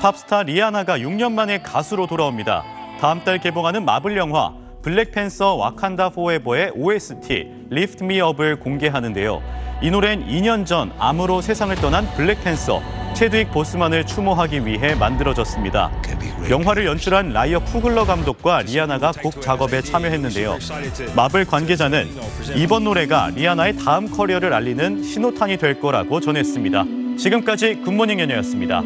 팝스타 리아나가 6년 만에 가수로 돌아옵니다. 다음 달 개봉하는 마블 영화 블랙팬서 와칸다 포에버의 OST Lift Me Up을 공개하는데요. 이 노래는 2년 전 암으로 세상을 떠난 블랙팬서 채드윅 보스만을 추모하기 위해 만들어졌습니다. 영화를 연출한 라이언 쿠글러 감독과 리아나가 곡 작업에 참여했는데요. 마블 관계자는 이번 노래가 리아나의 다음 커리어를 알리는 신호탄이 될 거라고 전했습니다. 지금까지 굿모닝 연예였습니다.